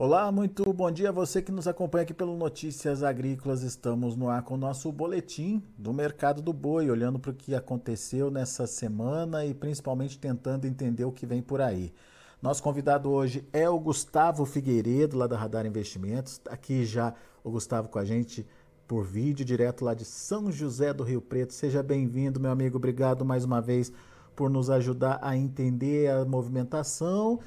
Olá, muito bom dia a você que nos acompanha aqui pelo Notícias Agrícolas. Estamos no ar com o nosso boletim do mercado do boi, olhando para o que aconteceu nessa semana e principalmente tentando entender o que vem por aí. Nosso convidado hoje é o Gustavo Figueiredo, lá da Radar Investimentos. Aqui já o Gustavo com a gente por vídeo, direto lá de São José do Rio Preto. Seja bem-vindo, meu amigo. Obrigado mais uma vez por nos ajudar a entender a movimentação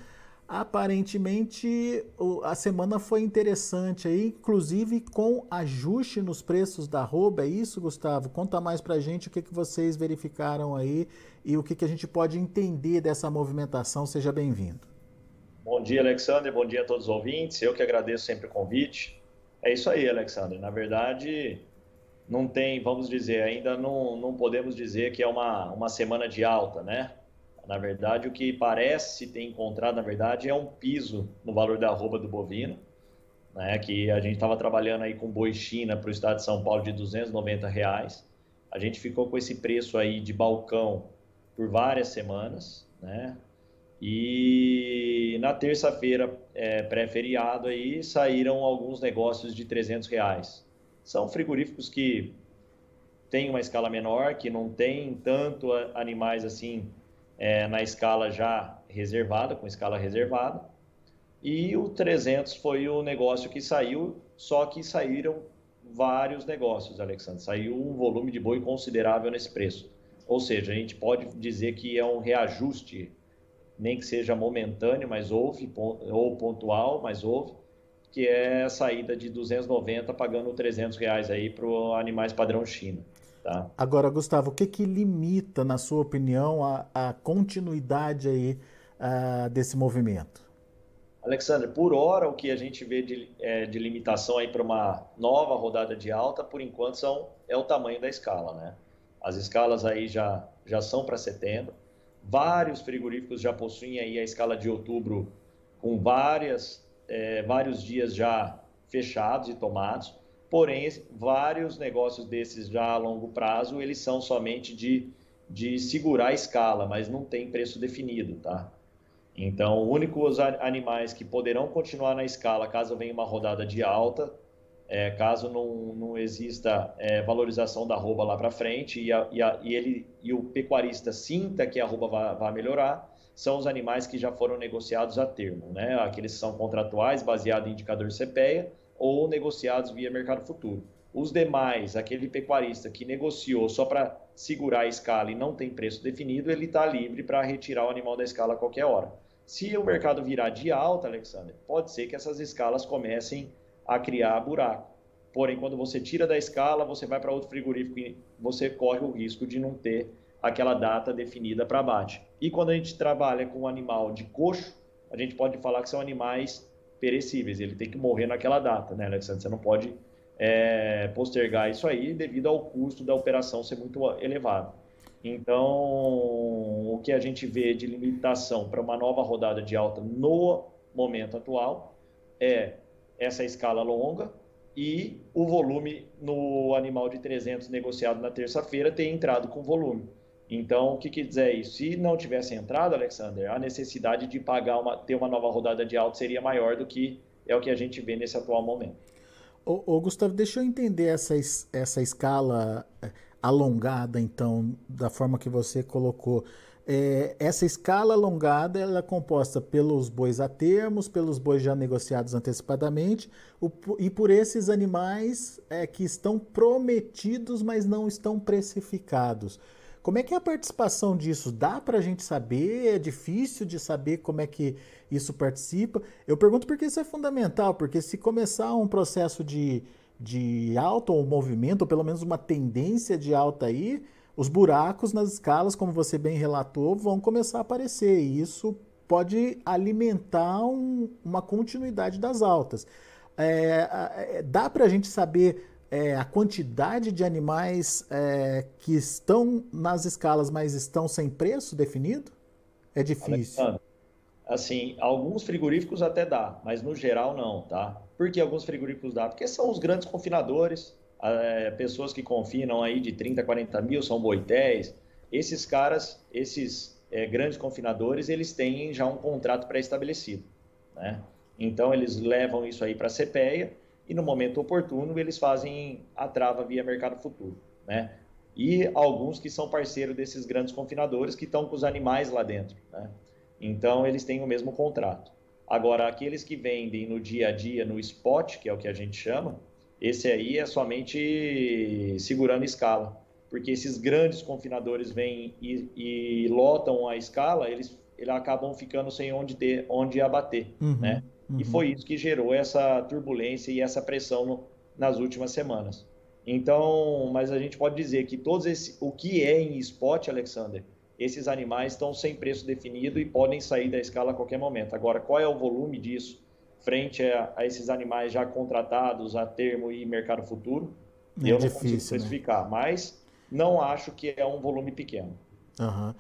Aparentemente, a semana foi interessante aí, inclusive com ajuste nos preços da arroba. É isso, Gustavo? Conta mais pra gente o que, que vocês verificaram aí e o que, que a gente pode entender dessa movimentação. Seja bem-vindo. Bom dia, Alexander. Bom dia a todos os ouvintes. Eu que agradeço sempre o convite. É isso aí, Alexander. Na verdade, não tem, vamos dizer, ainda não, não podemos dizer que é uma, uma semana de alta, né? Na verdade, o que parece ter encontrado, na verdade, é um piso no valor da arroba do bovino, né, que a gente estava trabalhando aí com boi China para o estado de São Paulo de 290 reais. A gente ficou com esse preço aí de balcão por várias semanas, né? E na terça-feira, é, pré-feriado aí, saíram alguns negócios de 300 reais. São frigoríficos que têm uma escala menor, que não tem tanto animais assim é, na escala já reservada, com escala reservada. E o 300 foi o negócio que saiu, só que saíram vários negócios, Alexandre. Saiu um volume de boi considerável nesse preço. Ou seja, a gente pode dizer que é um reajuste, nem que seja momentâneo, mas houve, ou pontual, mas houve, que é a saída de 290 pagando 300 reais aí para animais padrão China. Tá? Agora, Gustavo, o que, que limita, na sua opinião, a, a continuidade aí, uh, desse movimento? Alexandre, por hora o que a gente vê de, é, de limitação aí para uma nova rodada de alta, por enquanto, são, é o tamanho da escala, né? As escalas aí já, já são para setembro. Vários frigoríficos já possuem aí a escala de outubro com várias, é, vários dias já fechados e tomados. Porém, vários negócios desses já a longo prazo, eles são somente de, de segurar a escala, mas não tem preço definido, tá? Então, únicos animais que poderão continuar na escala caso venha uma rodada de alta, é, caso não, não exista é, valorização da arroba lá para frente e, a, e, a, e, ele, e o pecuarista sinta que a arroba vai, melhorar, são os animais que já foram negociados a termo, né? Aqueles que são contratuais, baseados em indicador CPEA, ou negociados via mercado futuro. Os demais, aquele pecuarista que negociou só para segurar a escala e não tem preço definido, ele está livre para retirar o animal da escala a qualquer hora. Se o mercado virar de alta, Alexander, pode ser que essas escalas comecem a criar buraco. Porém, quando você tira da escala, você vai para outro frigorífico e você corre o risco de não ter aquela data definida para abate. E quando a gente trabalha com um animal de coxo, a gente pode falar que são animais perecíveis, ele tem que morrer naquela data, né, Alexandre? Você não pode é, postergar isso aí devido ao custo da operação ser muito elevado. Então, o que a gente vê de limitação para uma nova rodada de alta no momento atual é essa escala longa e o volume no animal de 300 negociado na terça-feira ter entrado com volume. Então, o que quer dizer isso? Se não tivesse entrado, Alexander, a necessidade de pagar uma, ter uma nova rodada de alta seria maior do que é o que a gente vê nesse atual momento. Ô, ô Gustavo, deixa eu entender essa, essa escala é, alongada, então, da forma que você colocou. É, essa escala alongada ela é composta pelos bois a termos, pelos bois já negociados antecipadamente o, e por esses animais é, que estão prometidos, mas não estão precificados. Como é que é a participação disso? Dá para a gente saber? É difícil de saber como é que isso participa? Eu pergunto porque isso é fundamental, porque se começar um processo de, de alta ou movimento, ou pelo menos uma tendência de alta aí, os buracos nas escalas, como você bem relatou, vão começar a aparecer. E isso pode alimentar um, uma continuidade das altas. É, é, dá para a gente saber é, a quantidade de animais é, que estão nas escalas, mas estão sem preço definido? É difícil. Alexandre, assim, alguns frigoríficos até dá, mas no geral não, tá? Por que alguns frigoríficos dá? Porque são os grandes confinadores, é, pessoas que confinam aí de 30, 40 mil, são boitéis. Esses caras, esses é, grandes confinadores, eles têm já um contrato pré-estabelecido, né? Então, eles levam isso aí para a CPEA e, no momento oportuno, eles fazem a trava via mercado futuro, né? E alguns que são parceiros desses grandes confinadores que estão com os animais lá dentro, né? Então, eles têm o mesmo contrato. Agora, aqueles que vendem no dia a dia, no spot, que é o que a gente chama, esse aí é somente segurando escala. Porque esses grandes confinadores vêm e, e lotam a escala, eles, eles acabam ficando sem onde, ter, onde abater, uhum, né? Uhum. E foi isso que gerou essa turbulência e essa pressão no, nas últimas semanas. Então, mas a gente pode dizer que todos esse, o que é em spot, Alexander, esses animais estão sem preço definido e podem sair da escala a qualquer momento. Agora, qual é o volume disso frente a, a esses animais já contratados a termo e mercado futuro? É eu difícil, não consigo né? especificar, né? mas não acho que é um volume pequeno. Uhum.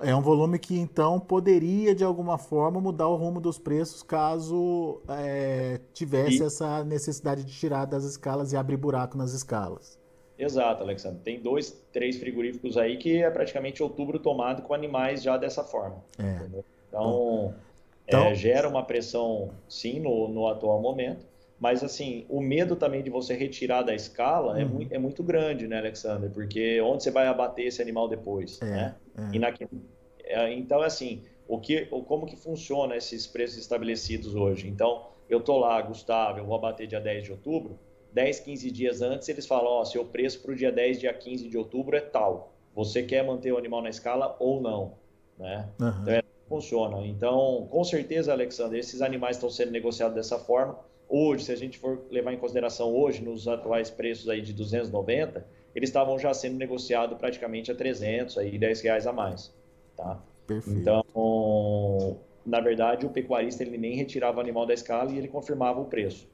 É um volume que então poderia de alguma forma mudar o rumo dos preços caso é, tivesse e... essa necessidade de tirar das escalas e abrir buraco nas escalas. Exato, Alexandre. Tem dois, três frigoríficos aí que é praticamente outubro tomado com animais já dessa forma. É. Então, então... É, gera uma pressão, sim, no, no atual momento. Mas, assim, o medo também de você retirar da escala é uhum. é, muito, é muito grande, né, Alexander? Porque onde você vai abater esse animal depois, é, né? É. E na, é, então, assim, o que, como que funciona esses preços estabelecidos hoje? Então, eu tô lá, Gustavo, eu vou abater dia 10 de outubro, 10, 15 dias antes, eles falam: Ó, oh, seu preço para o dia 10, dia 15 de outubro é tal. Você quer manter o animal na escala ou não? Né? Uhum. Então, é, funciona. Então, com certeza, Alexandre, esses animais estão sendo negociados dessa forma. Hoje, se a gente for levar em consideração hoje, nos atuais preços aí de 290, eles estavam já sendo negociados praticamente a 300, aí 10 reais a mais. Tá? Perfeito. Então, na verdade, o pecuarista ele nem retirava o animal da escala e ele confirmava o preço.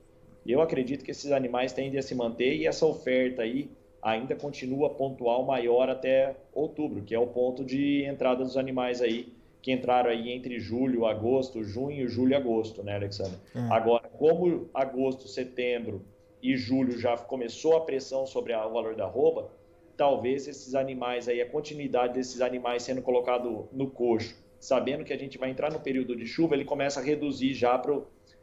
Eu acredito que esses animais tendem a se manter e essa oferta aí ainda continua pontual maior até outubro, que é o ponto de entrada dos animais aí que entraram aí entre julho, agosto, junho, julho e agosto, né, Alexandre? É. Agora, como agosto, setembro e julho já começou a pressão sobre o valor da arroba, talvez esses animais aí, a continuidade desses animais sendo colocado no coxo, sabendo que a gente vai entrar no período de chuva, ele começa a reduzir já para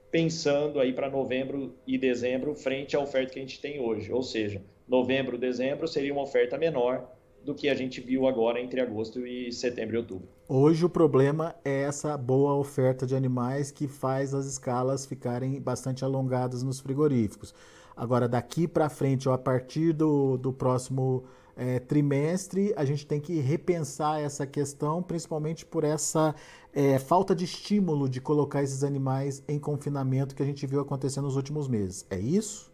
pensando aí para novembro e dezembro frente à oferta que a gente tem hoje. Ou seja, novembro, dezembro seria uma oferta menor do que a gente viu agora entre agosto e setembro e outubro. Hoje o problema é essa boa oferta de animais que faz as escalas ficarem bastante alongadas nos frigoríficos. Agora, daqui para frente, ou a partir do, do próximo é, trimestre, a gente tem que repensar essa questão, principalmente por essa é, falta de estímulo de colocar esses animais em confinamento que a gente viu acontecer nos últimos meses. É isso?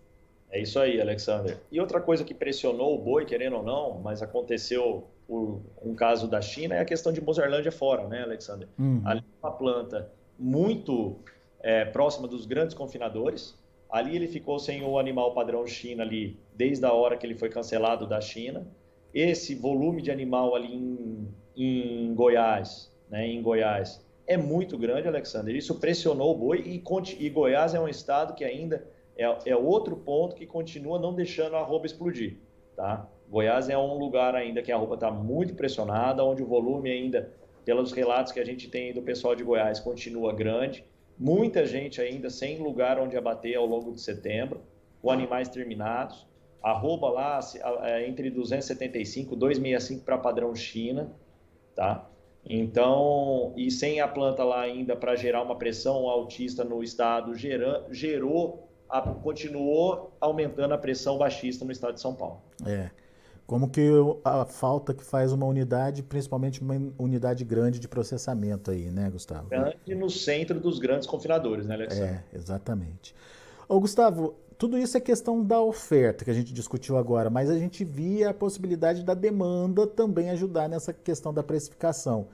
É isso aí, Alexander. E outra coisa que pressionou o boi, querendo ou não, mas aconteceu por um caso da China, é a questão de Mozarlândia fora, né, Alexander? Uhum. Ali é uma planta muito é, próxima dos grandes confinadores. Ali ele ficou sem o animal padrão China ali desde a hora que ele foi cancelado da China. Esse volume de animal ali em, em Goiás, né, em Goiás, é muito grande, Alexander. Isso pressionou o boi e, e Goiás é um estado que ainda é, é, outro ponto que continua não deixando a arroba explodir, tá? Goiás é um lugar ainda que a arroba está muito pressionada, onde o volume ainda, pelos relatos que a gente tem do pessoal de Goiás, continua grande. Muita gente ainda sem lugar onde abater ao longo de setembro, com animais terminados. Arroba lá é, entre 275 e 265 para padrão China, tá? Então, e sem a planta lá ainda para gerar uma pressão altista no estado, gera, gerou, a, continuou aumentando a pressão baixista no estado de São Paulo. É. Como que a falta que faz uma unidade, principalmente uma unidade grande de processamento aí, né, Gustavo? Grande no centro dos grandes confinadores, né, Alexandre? É, exatamente. Ô, Gustavo, tudo isso é questão da oferta que a gente discutiu agora, mas a gente via a possibilidade da demanda também ajudar nessa questão da precificação.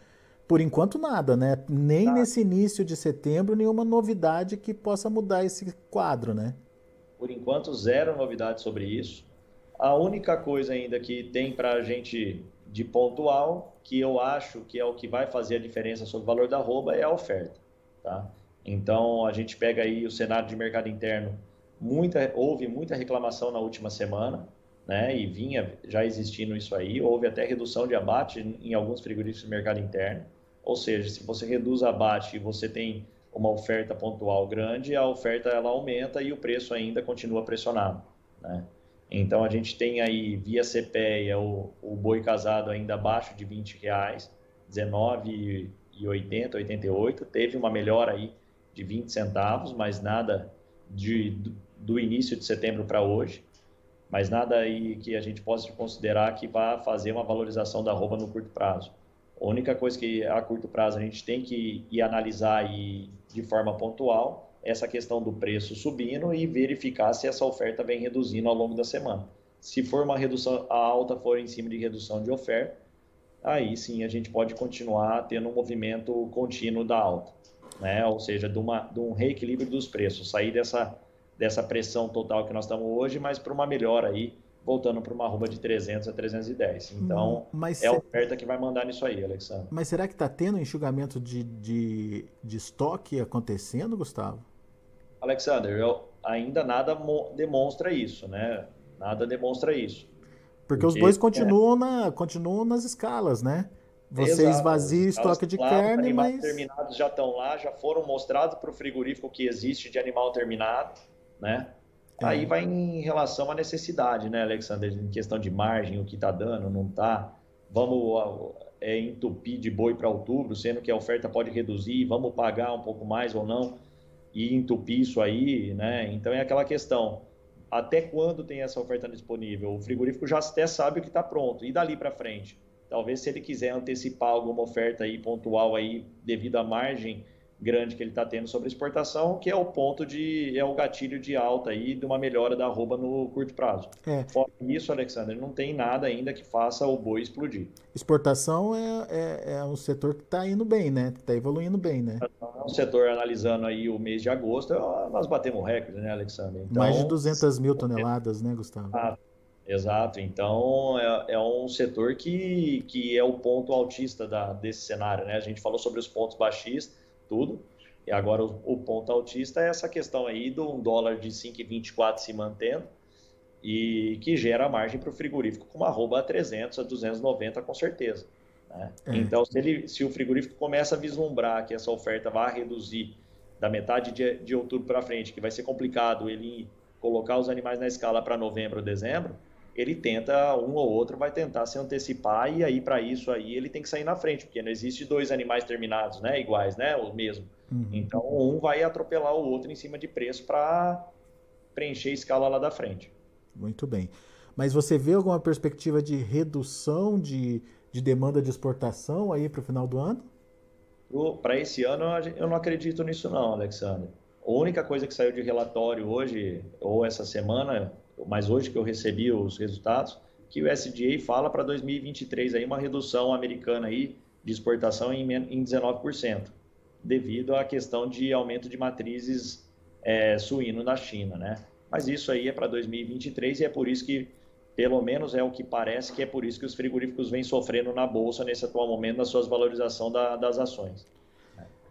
Por enquanto, nada, né? Nem tá. nesse início de setembro, nenhuma novidade que possa mudar esse quadro, né? Por enquanto, zero novidade sobre isso. A única coisa ainda que tem para a gente de pontual, que eu acho que é o que vai fazer a diferença sobre o valor da arroba, é a oferta. Tá? Então, a gente pega aí o cenário de mercado interno muita, houve muita reclamação na última semana, né? E vinha já existindo isso aí. Houve até redução de abate em alguns frigoríficos do mercado interno. Ou seja, se você reduz abate e você tem uma oferta pontual grande, a oferta ela aumenta e o preço ainda continua pressionado, né? Então a gente tem aí via CPEA o, o boi casado ainda abaixo de 20 reais, 19,80, 88, teve uma melhora aí de 20 centavos, mas nada de, do, do início de setembro para hoje, mas nada aí que a gente possa considerar que vá fazer uma valorização da arroba no curto prazo. A única coisa que a curto prazo a gente tem que ir analisar e, de forma pontual é essa questão do preço subindo e verificar se essa oferta vem reduzindo ao longo da semana. Se for uma redução, a alta for em cima de redução de oferta, aí sim a gente pode continuar tendo um movimento contínuo da alta, né? Ou seja, de, uma, de um reequilíbrio dos preços, sair dessa, dessa pressão total que nós estamos hoje, mas para uma melhora aí voltando para uma arroba de 300 a 310. Então, Mas é a oferta que vai mandar nisso aí, Alexandre. Mas será que está tendo enxugamento de, de, de estoque acontecendo, Gustavo? Alexander, eu, ainda nada demonstra isso, né? Nada demonstra isso. Porque, Porque os bois continuam, é... na, continuam nas escalas, né? Você Exato. esvazia o estoque de lá, carne, animais mas... terminados já estão lá, já foram mostrados para o frigorífico que existe de animal terminado, né? É. Aí vai em relação à necessidade, né, Alexander? Em questão de margem, o que está dando, não está. Vamos é, entupir de boi para outubro, sendo que a oferta pode reduzir, vamos pagar um pouco mais ou não e entupir isso aí, né? Então é aquela questão. Até quando tem essa oferta disponível? O frigorífico já até sabe o que está pronto. E dali para frente? Talvez se ele quiser antecipar alguma oferta aí pontual aí devido à margem grande que ele está tendo sobre exportação, que é o ponto de é o gatilho de alta aí de uma melhora da arroba no curto prazo. É. Fora isso, Alexandre, não tem nada ainda que faça o boi explodir. Exportação é, é, é um setor que está indo bem, né? Está evoluindo bem, né? É um setor analisando aí o mês de agosto, nós batemos recorde, né, Alexandre? Então, Mais de 200 mil toneladas, né, Gustavo? Ah, Exato, então é, é, um setor que, que é o ponto altista da, desse cenário, né? A gente falou sobre os pontos baixistas, tudo. E agora o, o ponto altista é essa questão aí do um dólar de 5,24 se mantendo e que gera margem para o frigorífico com uma arroba a 300 a 290 com certeza. Né? É. Então, se, ele, se o frigorífico começa a vislumbrar que essa oferta vai reduzir da metade de, de outubro para frente, que vai ser complicado ele colocar os animais na escala para novembro ou dezembro, ele tenta, um ou outro vai tentar se antecipar e aí para isso aí ele tem que sair na frente, porque não existe dois animais terminados, né, iguais, né, o mesmo. Uhum. Então um vai atropelar o outro em cima de preço para preencher a escala lá da frente. Muito bem. Mas você vê alguma perspectiva de redução de, de demanda de exportação aí para o final do ano? Para esse ano eu não acredito nisso não, Alexandre. A única coisa que saiu de relatório hoje ou essa semana mas hoje que eu recebi os resultados, que o SDA fala para 2023 aí uma redução americana aí de exportação em, em 19%, devido à questão de aumento de matrizes é, suíno na China, né? Mas isso aí é para 2023 e é por isso que, pelo menos é o que parece, que é por isso que os frigoríficos vêm sofrendo na bolsa nesse atual momento na sua valorização da, das ações.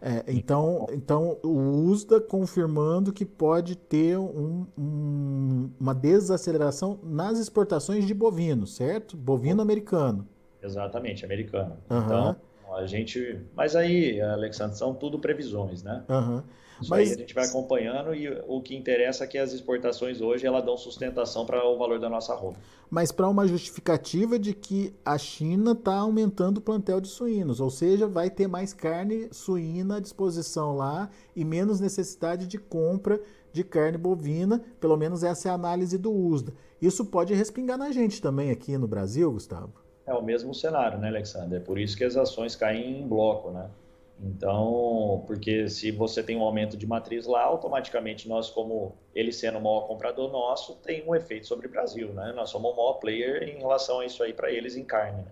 É, então, então, o USDA confirmando que pode ter um, um, uma desaceleração nas exportações de bovino, certo? Bovino americano. Exatamente, americano. Uhum. Então, a gente. Mas aí, Alexandre, são tudo previsões, né? Uhum. Isso Mas... aí a gente vai acompanhando e o que interessa é que as exportações hoje elas dão sustentação para o valor da nossa roupa. Mas para uma justificativa de que a China está aumentando o plantel de suínos, ou seja, vai ter mais carne suína à disposição lá e menos necessidade de compra de carne bovina, pelo menos essa é a análise do USDA. Isso pode respingar na gente também aqui no Brasil, Gustavo? É o mesmo cenário, né, Alexander? É por isso que as ações caem em bloco, né? Então, porque se você tem um aumento de matriz lá, automaticamente nós, como ele sendo o maior comprador nosso, tem um efeito sobre o Brasil, né? Nós somos o maior player em relação a isso aí para eles em carne. Né?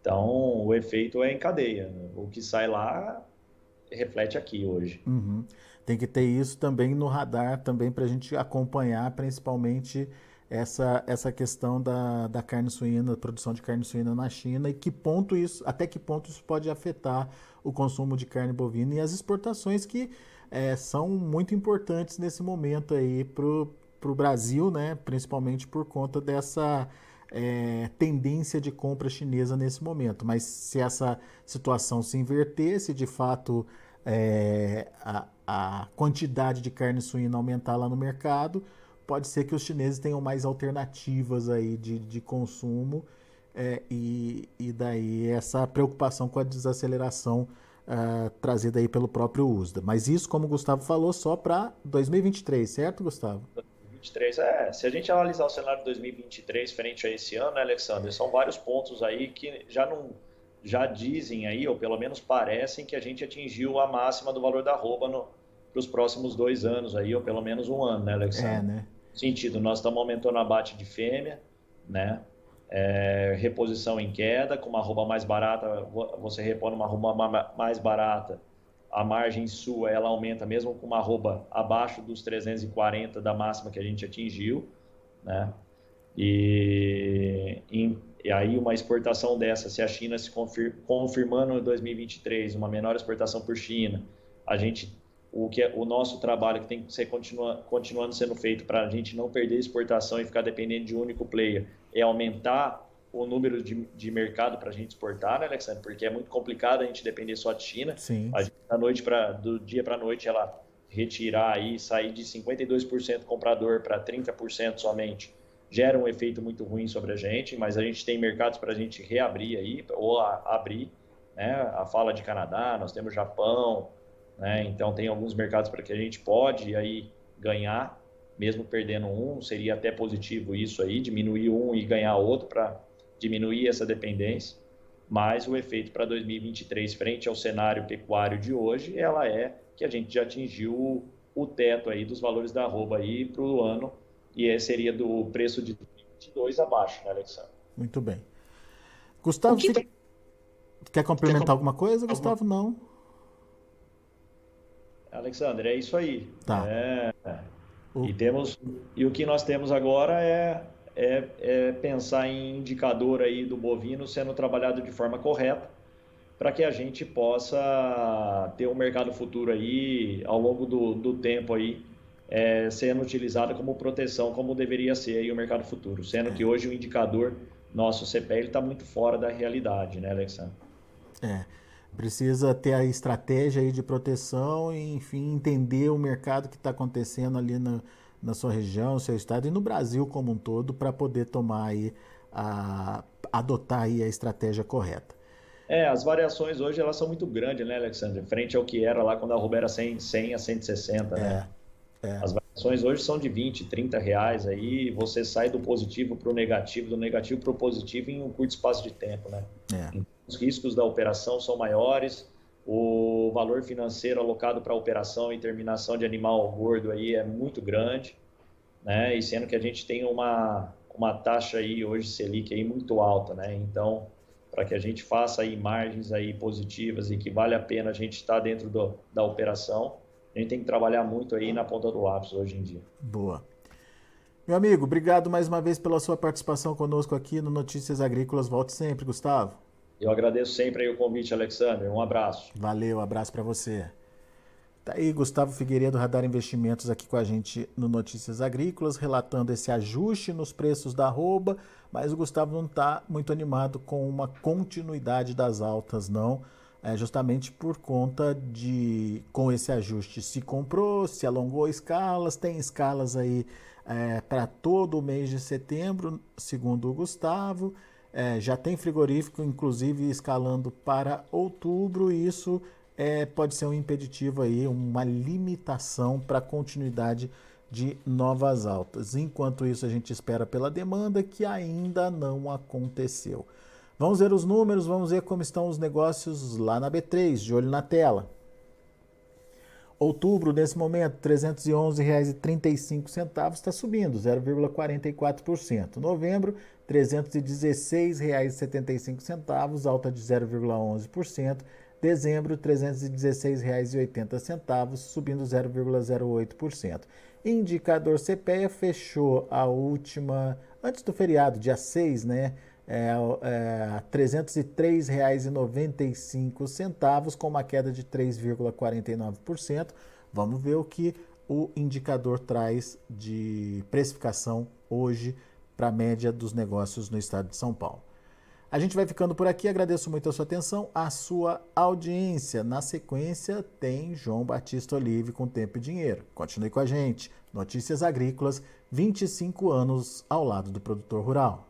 Então, o efeito é em cadeia. O que sai lá reflete aqui hoje. Uhum. Tem que ter isso também no radar também para a gente acompanhar, principalmente essa, essa questão da, da carne suína, produção de carne suína na China e que ponto isso, até que ponto isso pode afetar o consumo de carne bovina e as exportações que é, são muito importantes nesse momento aí para o Brasil, né? principalmente por conta dessa é, tendência de compra chinesa nesse momento. Mas se essa situação se inverter, se de fato é, a, a quantidade de carne suína aumentar lá no mercado, pode ser que os chineses tenham mais alternativas aí de, de consumo é, e, e daí essa preocupação com a desaceleração uh, trazida aí pelo próprio USDA. Mas isso, como o Gustavo falou, só para 2023, certo, Gustavo? 2023, é. Se a gente analisar o cenário de 2023 frente a esse ano, né, Alexandre, são vários pontos aí que já não já dizem aí, ou pelo menos parecem, que a gente atingiu a máxima do valor da arroba para os próximos dois anos aí, ou pelo menos um ano, né, Alexandre? É, né? Sentido, nós estamos aumentando a abate de fêmea, né? É, reposição em queda, com uma arroba mais barata, você repõe uma arroba mais barata, a margem sua ela aumenta mesmo com uma arroba abaixo dos 340 da máxima que a gente atingiu, né? E, em, e aí uma exportação dessa, se a China se confir, confirmando em 2023 uma menor exportação por China, a gente o que é o nosso trabalho que tem que ser continua, continuando sendo feito para a gente não perder exportação e ficar dependente de um único player é aumentar o número de, de mercado para a gente exportar, né, Alexandre? Porque é muito complicado a gente depender só de China. Sim. A gente, da noite para do dia para noite ela retirar aí, sair de 52% comprador para 30% somente, gera um efeito muito ruim sobre a gente, mas a gente tem mercados para a gente reabrir aí, ou a, abrir, né? A fala de Canadá, nós temos Japão, né? Então tem alguns mercados para que a gente pode aí ganhar, mesmo perdendo um, seria até positivo isso aí, diminuir um e ganhar outro para diminuir essa dependência. Mas o efeito para 2023 frente ao cenário pecuário de hoje, ela é que a gente já atingiu o teto aí dos valores da arroba aí para o ano e seria do preço de 22 abaixo, né, Alexandre? Muito bem. Gustavo, que... Fica... quer complementar quer... alguma coisa, Gustavo? Não. Alexandre, é isso aí. Tá. É... O... E, temos, e o que nós temos agora é, é, é, pensar em indicador aí do bovino sendo trabalhado de forma correta para que a gente possa ter um mercado futuro aí ao longo do, do tempo aí é, sendo utilizado como proteção como deveria ser aí o mercado futuro, sendo que hoje o indicador nosso CPL está muito fora da realidade, né, Alexandre? É. Precisa ter a estratégia aí de proteção e, enfim, entender o mercado que está acontecendo ali na, na sua região, no seu estado e no Brasil como um todo para poder tomar aí, a, adotar aí a estratégia correta. É, as variações hoje elas são muito grandes, né, Alexandre? Frente ao que era lá quando a arroba era 100, 100 a 160, né? É, é. As variações hoje são de 20, 30 reais aí, você sai do positivo para o negativo, do negativo para o positivo em um curto espaço de tempo, né? É. Os riscos da operação são maiores, o valor financeiro alocado para operação e terminação de animal gordo aí é muito grande, né? E sendo que a gente tem uma, uma taxa aí hoje Selic aí muito alta, né? Então, para que a gente faça aí margens aí positivas e que vale a pena a gente estar dentro do, da operação, a gente tem que trabalhar muito aí na ponta do lápis hoje em dia. Boa. Meu amigo, obrigado mais uma vez pela sua participação conosco aqui no Notícias Agrícolas. Volte sempre, Gustavo. Eu agradeço sempre o convite, Alexander. Um abraço. Valeu, abraço para você. Tá aí Gustavo Figueiredo, Radar Investimentos, aqui com a gente no Notícias Agrícolas, relatando esse ajuste nos preços da arroba, mas o Gustavo não está muito animado com uma continuidade das altas, não. É justamente por conta de, com esse ajuste, se comprou, se alongou escalas, tem escalas aí é, para todo o mês de setembro, segundo o Gustavo. É, já tem frigorífico, inclusive, escalando para outubro, e isso é, pode ser um impeditivo aí, uma limitação para a continuidade de novas altas. Enquanto isso, a gente espera pela demanda, que ainda não aconteceu. Vamos ver os números, vamos ver como estão os negócios lá na B3, de olho na tela. Outubro, nesse momento, R$ 311,35 está subindo, 0,44%. Novembro, R$ 316,75, alta de 0,11%. Dezembro, R$ 316,80, subindo 0,08%. Indicador CPEA fechou a última, antes do feriado, dia 6, né? É, é, R$ 303,95, com uma queda de 3,49%. Vamos ver o que o indicador traz de precificação hoje para a média dos negócios no estado de São Paulo. A gente vai ficando por aqui, agradeço muito a sua atenção, a sua audiência. Na sequência, tem João Batista Olive com Tempo e Dinheiro. Continue com a gente. Notícias Agrícolas, 25 anos ao lado do produtor rural.